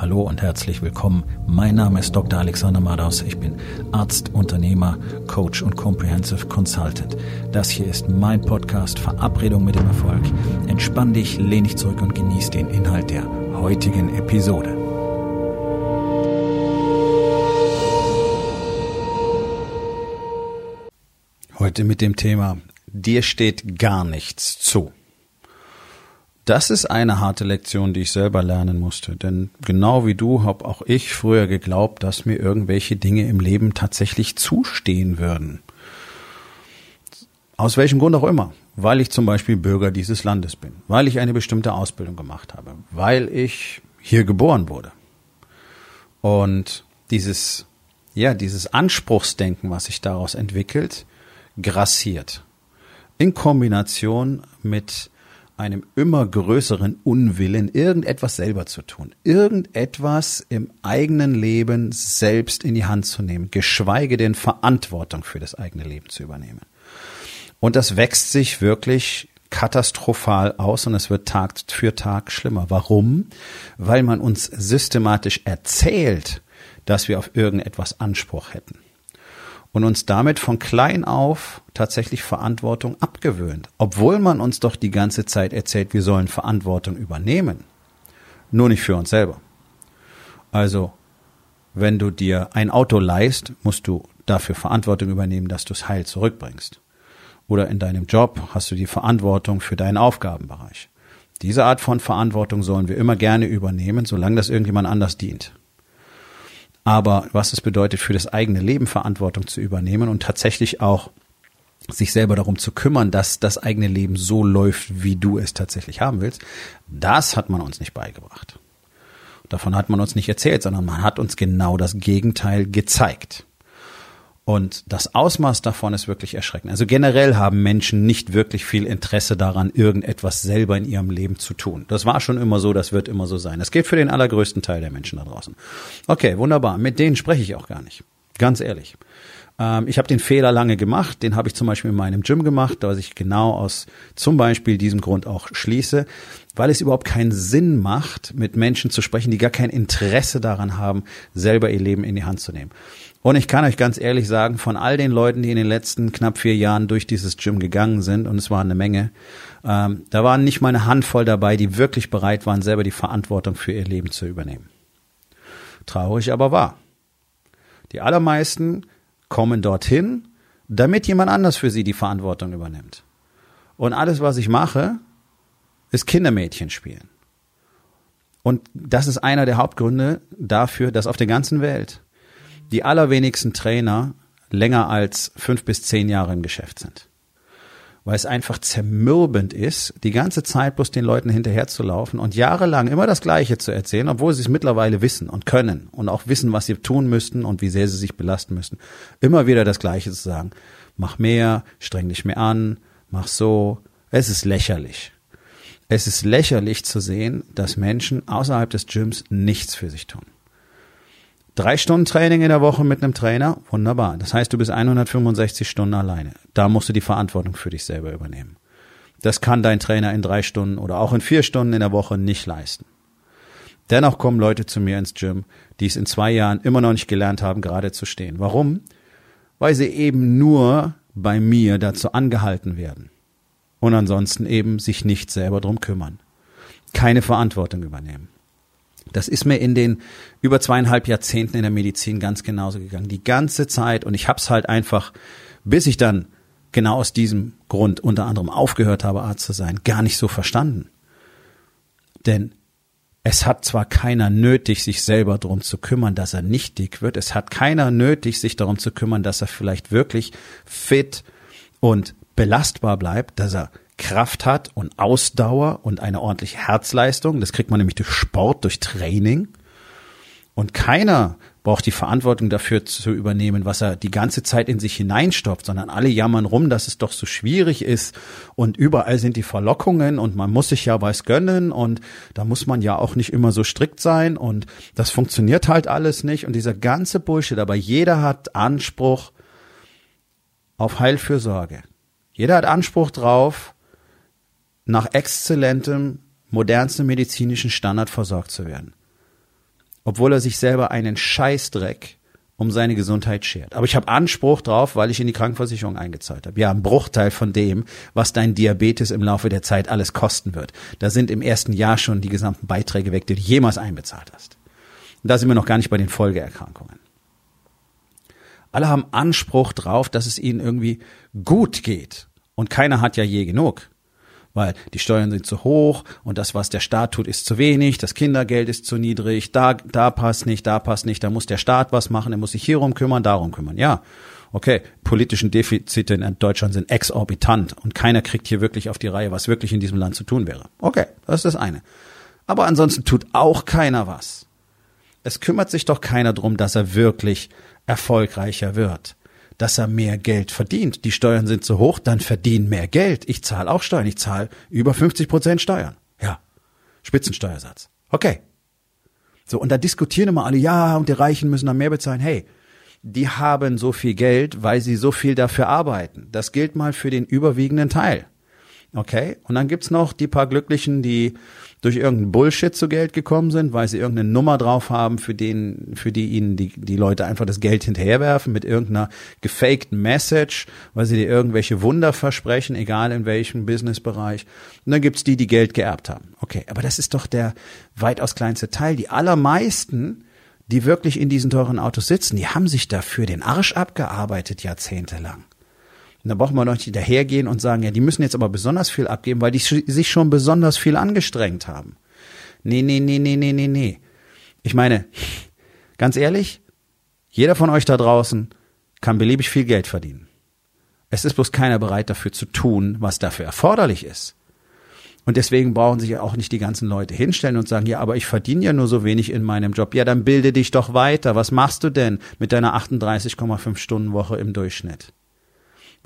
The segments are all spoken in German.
Hallo und herzlich willkommen. Mein Name ist Dr. Alexander Madaus. Ich bin Arzt, Unternehmer, Coach und Comprehensive Consultant. Das hier ist mein Podcast Verabredung mit dem Erfolg. Entspann dich, lehn dich zurück und genieß den Inhalt der heutigen Episode. Heute mit dem Thema Dir steht gar nichts zu. Das ist eine harte Lektion, die ich selber lernen musste. Denn genau wie du habe auch ich früher geglaubt, dass mir irgendwelche Dinge im Leben tatsächlich zustehen würden. Aus welchem Grund auch immer. Weil ich zum Beispiel Bürger dieses Landes bin. Weil ich eine bestimmte Ausbildung gemacht habe. Weil ich hier geboren wurde. Und dieses, ja, dieses Anspruchsdenken, was sich daraus entwickelt, grassiert. In Kombination mit einem immer größeren Unwillen, irgendetwas selber zu tun, irgendetwas im eigenen Leben selbst in die Hand zu nehmen, geschweige denn Verantwortung für das eigene Leben zu übernehmen. Und das wächst sich wirklich katastrophal aus und es wird Tag für Tag schlimmer. Warum? Weil man uns systematisch erzählt, dass wir auf irgendetwas Anspruch hätten und uns damit von klein auf tatsächlich Verantwortung abgewöhnt, obwohl man uns doch die ganze Zeit erzählt, wir sollen Verantwortung übernehmen, nur nicht für uns selber. Also, wenn du dir ein Auto leihst, musst du dafür Verantwortung übernehmen, dass du es heil zurückbringst. Oder in deinem Job hast du die Verantwortung für deinen Aufgabenbereich. Diese Art von Verantwortung sollen wir immer gerne übernehmen, solange das irgendjemand anders dient aber was es bedeutet, für das eigene Leben Verantwortung zu übernehmen und tatsächlich auch sich selber darum zu kümmern, dass das eigene Leben so läuft, wie du es tatsächlich haben willst, das hat man uns nicht beigebracht. Davon hat man uns nicht erzählt, sondern man hat uns genau das Gegenteil gezeigt. Und das Ausmaß davon ist wirklich erschreckend. Also generell haben Menschen nicht wirklich viel Interesse daran, irgendetwas selber in ihrem Leben zu tun. Das war schon immer so, das wird immer so sein. Das geht für den allergrößten Teil der Menschen da draußen. Okay, wunderbar. Mit denen spreche ich auch gar nicht. Ganz ehrlich. Ähm, ich habe den Fehler lange gemacht. Den habe ich zum Beispiel in meinem Gym gemacht, was ich genau aus zum Beispiel diesem Grund auch schließe, weil es überhaupt keinen Sinn macht, mit Menschen zu sprechen, die gar kein Interesse daran haben, selber ihr Leben in die Hand zu nehmen. Und ich kann euch ganz ehrlich sagen, von all den Leuten, die in den letzten knapp vier Jahren durch dieses Gym gegangen sind, und es waren eine Menge, ähm, da waren nicht mal eine Handvoll dabei, die wirklich bereit waren, selber die Verantwortung für ihr Leben zu übernehmen. Traurig aber wahr. Die allermeisten kommen dorthin, damit jemand anders für sie die Verantwortung übernimmt. Und alles, was ich mache, ist Kindermädchen spielen. Und das ist einer der Hauptgründe dafür, dass auf der ganzen Welt die allerwenigsten Trainer länger als fünf bis zehn Jahre im Geschäft sind. Weil es einfach zermürbend ist, die ganze Zeit bloß den Leuten hinterherzulaufen und jahrelang immer das Gleiche zu erzählen, obwohl sie es mittlerweile wissen und können und auch wissen, was sie tun müssten und wie sehr sie sich belasten müssen. Immer wieder das Gleiche zu sagen. Mach mehr, streng dich mehr an, mach so. Es ist lächerlich. Es ist lächerlich zu sehen, dass Menschen außerhalb des Gyms nichts für sich tun. Drei Stunden Training in der Woche mit einem Trainer, wunderbar. Das heißt, du bist 165 Stunden alleine. Da musst du die Verantwortung für dich selber übernehmen. Das kann dein Trainer in drei Stunden oder auch in vier Stunden in der Woche nicht leisten. Dennoch kommen Leute zu mir ins Gym, die es in zwei Jahren immer noch nicht gelernt haben, gerade zu stehen. Warum? Weil sie eben nur bei mir dazu angehalten werden. Und ansonsten eben sich nicht selber drum kümmern. Keine Verantwortung übernehmen. Das ist mir in den über zweieinhalb Jahrzehnten in der Medizin ganz genauso gegangen. Die ganze Zeit. Und ich habe es halt einfach, bis ich dann genau aus diesem Grund unter anderem aufgehört habe, Arzt zu sein, gar nicht so verstanden. Denn es hat zwar keiner nötig, sich selber darum zu kümmern, dass er nicht dick wird. Es hat keiner nötig, sich darum zu kümmern, dass er vielleicht wirklich fit und belastbar bleibt, dass er Kraft hat und Ausdauer und eine ordentliche Herzleistung. Das kriegt man nämlich durch Sport, durch Training. Und keiner braucht die Verantwortung dafür zu übernehmen, was er die ganze Zeit in sich hineinstopft, sondern alle jammern rum, dass es doch so schwierig ist und überall sind die Verlockungen und man muss sich ja was gönnen und da muss man ja auch nicht immer so strikt sein und das funktioniert halt alles nicht und dieser ganze Bullshit, aber jeder hat Anspruch auf Heilfürsorge. Jeder hat Anspruch drauf, nach exzellentem, modernstem medizinischen Standard versorgt zu werden. obwohl er sich selber einen Scheißdreck um seine Gesundheit schert. Aber ich habe Anspruch drauf, weil ich in die Krankenversicherung eingezahlt habe. Ja, ein Bruchteil von dem, was dein Diabetes im Laufe der Zeit alles kosten wird. Da sind im ersten Jahr schon die gesamten Beiträge weg, die du jemals einbezahlt hast. Und da sind wir noch gar nicht bei den Folgeerkrankungen. Alle haben Anspruch drauf, dass es ihnen irgendwie gut geht. Und keiner hat ja je genug weil die Steuern sind zu hoch und das, was der Staat tut, ist zu wenig, das Kindergeld ist zu niedrig, da, da passt nicht, da passt nicht, da muss der Staat was machen, er muss sich hierum kümmern, darum kümmern. Ja, okay, politischen Defizite in Deutschland sind exorbitant und keiner kriegt hier wirklich auf die Reihe, was wirklich in diesem Land zu tun wäre. Okay, das ist das eine. Aber ansonsten tut auch keiner was. Es kümmert sich doch keiner drum, dass er wirklich erfolgreicher wird dass er mehr Geld verdient. Die Steuern sind zu hoch, dann verdien mehr Geld. Ich zahle auch Steuern. Ich zahle über 50 Prozent Steuern. Ja, Spitzensteuersatz. Okay. So, und da diskutieren immer alle, ja, und die Reichen müssen dann mehr bezahlen. Hey, die haben so viel Geld, weil sie so viel dafür arbeiten. Das gilt mal für den überwiegenden Teil. Okay? Und dann gibt's noch die paar Glücklichen, die durch irgendeinen Bullshit zu Geld gekommen sind, weil sie irgendeine Nummer drauf haben, für den, für die ihnen die, die Leute einfach das Geld hinterherwerfen mit irgendeiner gefakten Message, weil sie dir irgendwelche Wunder versprechen, egal in welchem Businessbereich. Und dann gibt's die, die Geld geerbt haben. Okay, aber das ist doch der weitaus kleinste Teil. Die allermeisten, die wirklich in diesen teuren Autos sitzen, die haben sich dafür den Arsch abgearbeitet jahrzehntelang. Und da brauchen wir noch nicht dahergehen und sagen, ja, die müssen jetzt aber besonders viel abgeben, weil die sich schon besonders viel angestrengt haben. Nee, nee, nee, nee, nee, nee, nee. Ich meine, ganz ehrlich, jeder von euch da draußen kann beliebig viel Geld verdienen. Es ist bloß keiner bereit dafür zu tun, was dafür erforderlich ist. Und deswegen brauchen sich ja auch nicht die ganzen Leute hinstellen und sagen, ja, aber ich verdiene ja nur so wenig in meinem Job. Ja, dann bilde dich doch weiter. Was machst du denn mit deiner 38,5 Stunden Woche im Durchschnitt?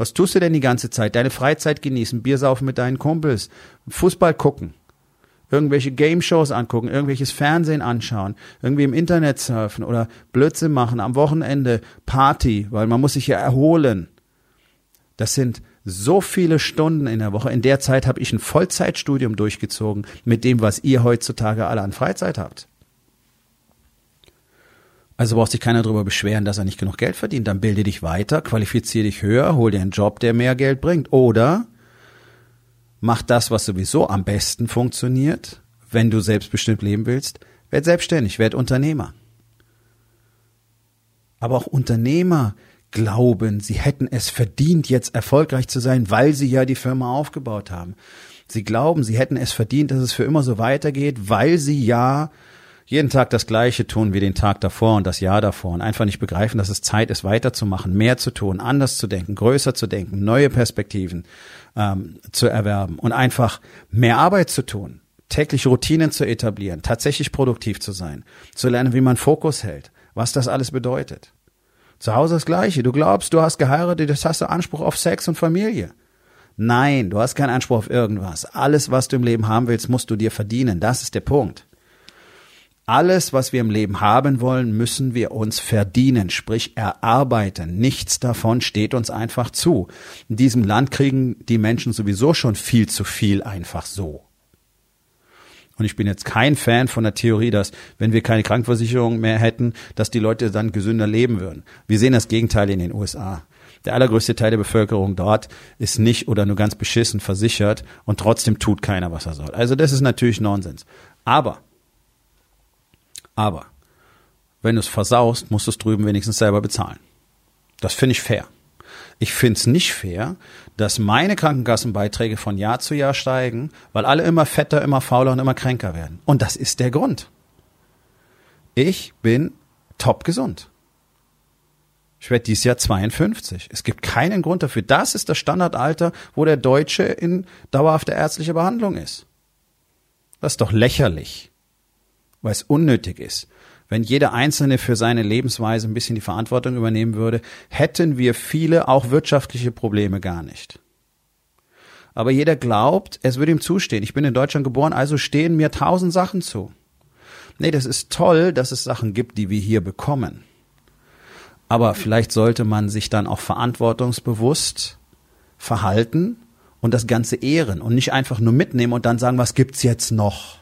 Was tust du denn die ganze Zeit? Deine Freizeit genießen, Bier saufen mit deinen Kumpels, Fußball gucken, irgendwelche Game-Shows angucken, irgendwelches Fernsehen anschauen, irgendwie im Internet surfen oder Blödsinn machen, am Wochenende Party, weil man muss sich ja erholen. Das sind so viele Stunden in der Woche. In der Zeit habe ich ein Vollzeitstudium durchgezogen mit dem, was ihr heutzutage alle an Freizeit habt. Also braucht sich keiner darüber beschweren, dass er nicht genug Geld verdient. Dann bilde dich weiter, qualifiziere dich höher, hol dir einen Job, der mehr Geld bringt. Oder mach das, was sowieso am besten funktioniert, wenn du selbstbestimmt leben willst. Werd selbstständig, werd Unternehmer. Aber auch Unternehmer glauben, sie hätten es verdient, jetzt erfolgreich zu sein, weil sie ja die Firma aufgebaut haben. Sie glauben, sie hätten es verdient, dass es für immer so weitergeht, weil sie ja jeden Tag das Gleiche tun wie den Tag davor und das Jahr davor und einfach nicht begreifen, dass es Zeit ist, weiterzumachen, mehr zu tun, anders zu denken, größer zu denken, neue Perspektiven ähm, zu erwerben und einfach mehr Arbeit zu tun, täglich Routinen zu etablieren, tatsächlich produktiv zu sein, zu lernen, wie man Fokus hält, was das alles bedeutet. Zu Hause das Gleiche. Du glaubst, du hast geheiratet, das hast du Anspruch auf Sex und Familie. Nein, du hast keinen Anspruch auf irgendwas. Alles, was du im Leben haben willst, musst du dir verdienen. Das ist der Punkt. Alles, was wir im Leben haben wollen, müssen wir uns verdienen, sprich erarbeiten. Nichts davon steht uns einfach zu. In diesem Land kriegen die Menschen sowieso schon viel zu viel einfach so. Und ich bin jetzt kein Fan von der Theorie, dass wenn wir keine Krankenversicherung mehr hätten, dass die Leute dann gesünder leben würden. Wir sehen das Gegenteil in den USA. Der allergrößte Teil der Bevölkerung dort ist nicht oder nur ganz beschissen versichert und trotzdem tut keiner, was er soll. Also das ist natürlich Nonsens. Aber aber wenn du es versaust, musst du es drüben wenigstens selber bezahlen. Das finde ich fair. Ich finde es nicht fair, dass meine Krankenkassenbeiträge von Jahr zu Jahr steigen, weil alle immer fetter, immer fauler und immer kränker werden. Und das ist der Grund. Ich bin top gesund. Ich werde dieses Jahr 52. Es gibt keinen Grund dafür. Das ist das Standardalter, wo der Deutsche in dauerhafter ärztlicher Behandlung ist. Das ist doch lächerlich weil es unnötig ist. Wenn jeder Einzelne für seine Lebensweise ein bisschen die Verantwortung übernehmen würde, hätten wir viele auch wirtschaftliche Probleme gar nicht. Aber jeder glaubt, es würde ihm zustehen. Ich bin in Deutschland geboren, also stehen mir tausend Sachen zu. Nee, das ist toll, dass es Sachen gibt, die wir hier bekommen. Aber vielleicht sollte man sich dann auch verantwortungsbewusst verhalten und das Ganze ehren und nicht einfach nur mitnehmen und dann sagen, was gibt's jetzt noch?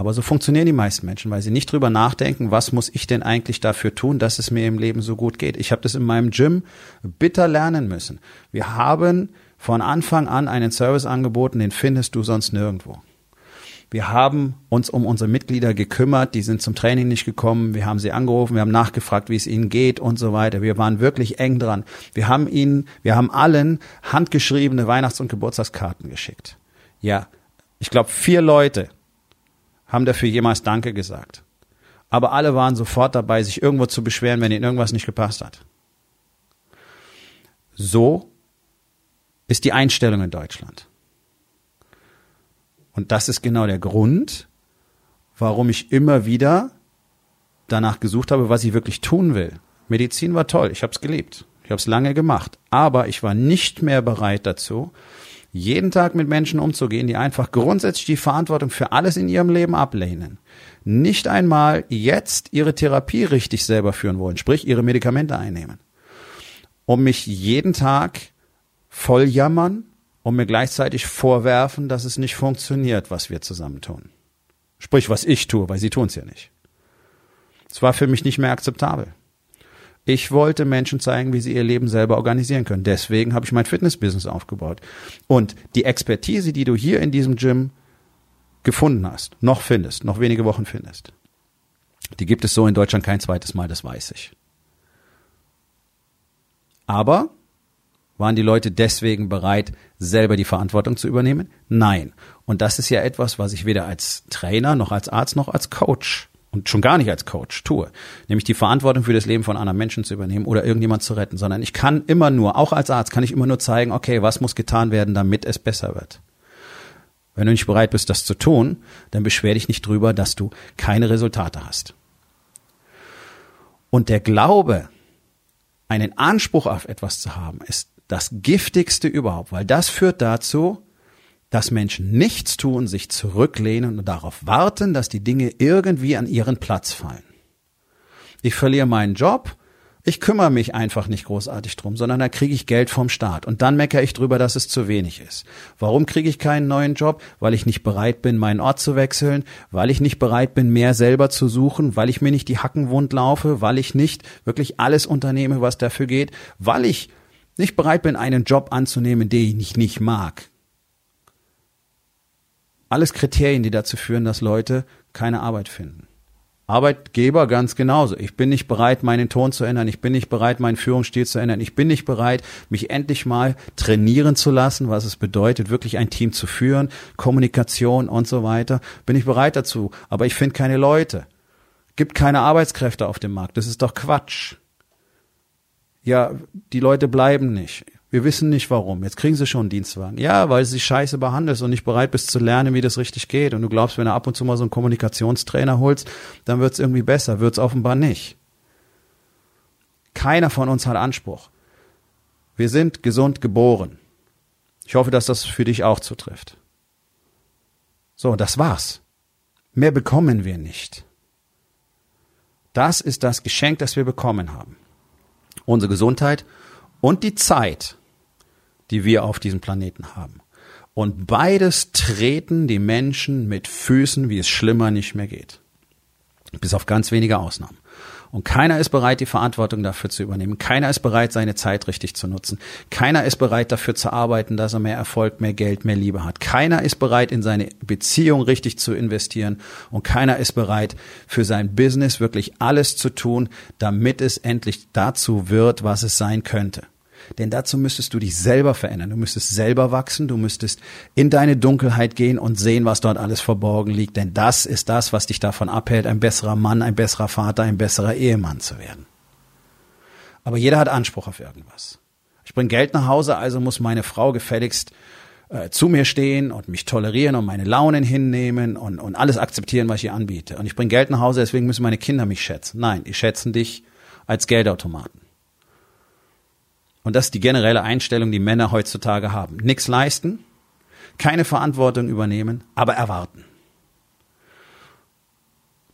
Aber so funktionieren die meisten Menschen, weil sie nicht drüber nachdenken, was muss ich denn eigentlich dafür tun, dass es mir im Leben so gut geht. Ich habe das in meinem Gym bitter lernen müssen. Wir haben von Anfang an einen Service angeboten, den findest du sonst nirgendwo. Wir haben uns um unsere Mitglieder gekümmert, die sind zum Training nicht gekommen, wir haben sie angerufen, wir haben nachgefragt, wie es ihnen geht und so weiter. Wir waren wirklich eng dran. Wir haben ihnen, wir haben allen handgeschriebene Weihnachts- und Geburtstagskarten geschickt. Ja, ich glaube, vier Leute haben dafür jemals Danke gesagt. Aber alle waren sofort dabei, sich irgendwo zu beschweren, wenn ihnen irgendwas nicht gepasst hat. So ist die Einstellung in Deutschland. Und das ist genau der Grund, warum ich immer wieder danach gesucht habe, was ich wirklich tun will. Medizin war toll, ich habe es geliebt, ich habe es lange gemacht, aber ich war nicht mehr bereit dazu, jeden Tag mit Menschen umzugehen, die einfach grundsätzlich die Verantwortung für alles in ihrem Leben ablehnen. Nicht einmal jetzt ihre Therapie richtig selber führen wollen, sprich ihre Medikamente einnehmen. Um mich jeden Tag voll jammern und mir gleichzeitig vorwerfen, dass es nicht funktioniert, was wir zusammen tun. Sprich, was ich tue, weil sie tun es ja nicht. Es war für mich nicht mehr akzeptabel. Ich wollte Menschen zeigen, wie sie ihr Leben selber organisieren können. Deswegen habe ich mein Fitnessbusiness aufgebaut. Und die Expertise, die du hier in diesem Gym gefunden hast, noch findest, noch wenige Wochen findest, die gibt es so in Deutschland kein zweites Mal, das weiß ich. Aber waren die Leute deswegen bereit, selber die Verantwortung zu übernehmen? Nein. Und das ist ja etwas, was ich weder als Trainer noch als Arzt noch als Coach und schon gar nicht als Coach tue, nämlich die Verantwortung für das Leben von anderen Menschen zu übernehmen oder irgendjemand zu retten, sondern ich kann immer nur, auch als Arzt kann ich immer nur zeigen, okay, was muss getan werden, damit es besser wird. Wenn du nicht bereit bist, das zu tun, dann beschwer dich nicht drüber, dass du keine Resultate hast. Und der Glaube, einen Anspruch auf etwas zu haben, ist das giftigste überhaupt, weil das führt dazu, dass Menschen nichts tun, sich zurücklehnen und darauf warten, dass die Dinge irgendwie an ihren Platz fallen. Ich verliere meinen Job, ich kümmere mich einfach nicht großartig drum, sondern da kriege ich Geld vom Staat und dann meckere ich drüber, dass es zu wenig ist. Warum kriege ich keinen neuen Job? Weil ich nicht bereit bin, meinen Ort zu wechseln, weil ich nicht bereit bin, mehr selber zu suchen, weil ich mir nicht die Hacken wund laufe, weil ich nicht wirklich alles unternehme, was dafür geht, weil ich nicht bereit bin, einen Job anzunehmen, den ich nicht mag. Alles Kriterien, die dazu führen, dass Leute keine Arbeit finden. Arbeitgeber ganz genauso. Ich bin nicht bereit, meinen Ton zu ändern. Ich bin nicht bereit, meinen Führungsstil zu ändern. Ich bin nicht bereit, mich endlich mal trainieren zu lassen, was es bedeutet, wirklich ein Team zu führen, Kommunikation und so weiter. Bin ich bereit dazu. Aber ich finde keine Leute. Gibt keine Arbeitskräfte auf dem Markt. Das ist doch Quatsch ja, die Leute bleiben nicht. Wir wissen nicht warum. Jetzt kriegen sie schon einen Dienstwagen. Ja, weil sie scheiße behandelst und nicht bereit bist zu lernen, wie das richtig geht. Und du glaubst, wenn du ab und zu mal so einen Kommunikationstrainer holst, dann wird es irgendwie besser. Wird es offenbar nicht. Keiner von uns hat Anspruch. Wir sind gesund geboren. Ich hoffe, dass das für dich auch zutrifft. So, das war's. Mehr bekommen wir nicht. Das ist das Geschenk, das wir bekommen haben unsere Gesundheit und die Zeit, die wir auf diesem Planeten haben. Und beides treten die Menschen mit Füßen, wie es schlimmer nicht mehr geht. Bis auf ganz wenige Ausnahmen. Und keiner ist bereit, die Verantwortung dafür zu übernehmen. Keiner ist bereit, seine Zeit richtig zu nutzen. Keiner ist bereit, dafür zu arbeiten, dass er mehr Erfolg, mehr Geld, mehr Liebe hat. Keiner ist bereit, in seine Beziehung richtig zu investieren. Und keiner ist bereit, für sein Business wirklich alles zu tun, damit es endlich dazu wird, was es sein könnte. Denn dazu müsstest du dich selber verändern. Du müsstest selber wachsen. Du müsstest in deine Dunkelheit gehen und sehen, was dort alles verborgen liegt. Denn das ist das, was dich davon abhält, ein besserer Mann, ein besserer Vater, ein besserer Ehemann zu werden. Aber jeder hat Anspruch auf irgendwas. Ich bringe Geld nach Hause, also muss meine Frau gefälligst äh, zu mir stehen und mich tolerieren und meine Launen hinnehmen und, und alles akzeptieren, was ich ihr anbiete. Und ich bringe Geld nach Hause, deswegen müssen meine Kinder mich schätzen. Nein, die schätzen dich als Geldautomaten. Und das ist die generelle Einstellung, die Männer heutzutage haben. Nichts leisten, keine Verantwortung übernehmen, aber erwarten.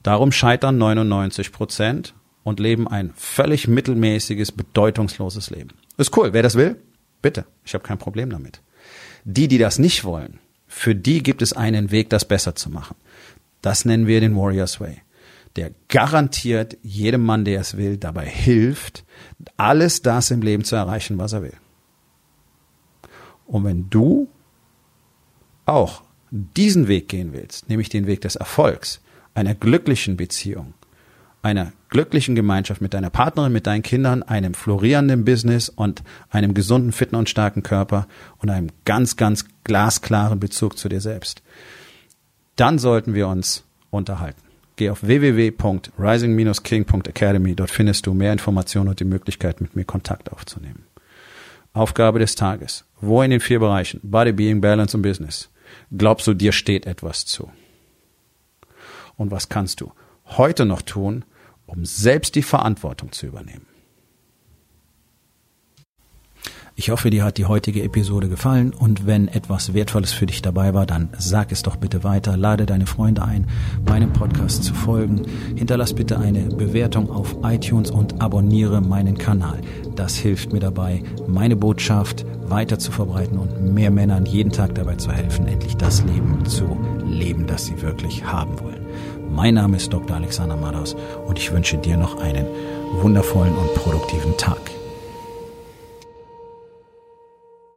Darum scheitern 99 Prozent und leben ein völlig mittelmäßiges, bedeutungsloses Leben. Ist cool. Wer das will, bitte. Ich habe kein Problem damit. Die, die das nicht wollen, für die gibt es einen Weg, das besser zu machen. Das nennen wir den Warriors Way. Der garantiert jedem Mann, der es will, dabei hilft, alles das im Leben zu erreichen, was er will. Und wenn du auch diesen Weg gehen willst, nämlich den Weg des Erfolgs, einer glücklichen Beziehung, einer glücklichen Gemeinschaft mit deiner Partnerin, mit deinen Kindern, einem florierenden Business und einem gesunden, fitten und starken Körper und einem ganz, ganz glasklaren Bezug zu dir selbst, dann sollten wir uns unterhalten. Geh auf www.rising-king.academy. Dort findest du mehr Informationen und die Möglichkeit, mit mir Kontakt aufzunehmen. Aufgabe des Tages. Wo in den vier Bereichen? Body, Being, Balance und Business. Glaubst du, dir steht etwas zu? Und was kannst du heute noch tun, um selbst die Verantwortung zu übernehmen? Ich hoffe, dir hat die heutige Episode gefallen und wenn etwas Wertvolles für dich dabei war, dann sag es doch bitte weiter, lade deine Freunde ein, meinem Podcast zu folgen, hinterlass bitte eine Bewertung auf iTunes und abonniere meinen Kanal. Das hilft mir dabei, meine Botschaft weiter zu verbreiten und mehr Männern jeden Tag dabei zu helfen, endlich das Leben zu leben, das sie wirklich haben wollen. Mein Name ist Dr. Alexander Madaus und ich wünsche dir noch einen wundervollen und produktiven Tag.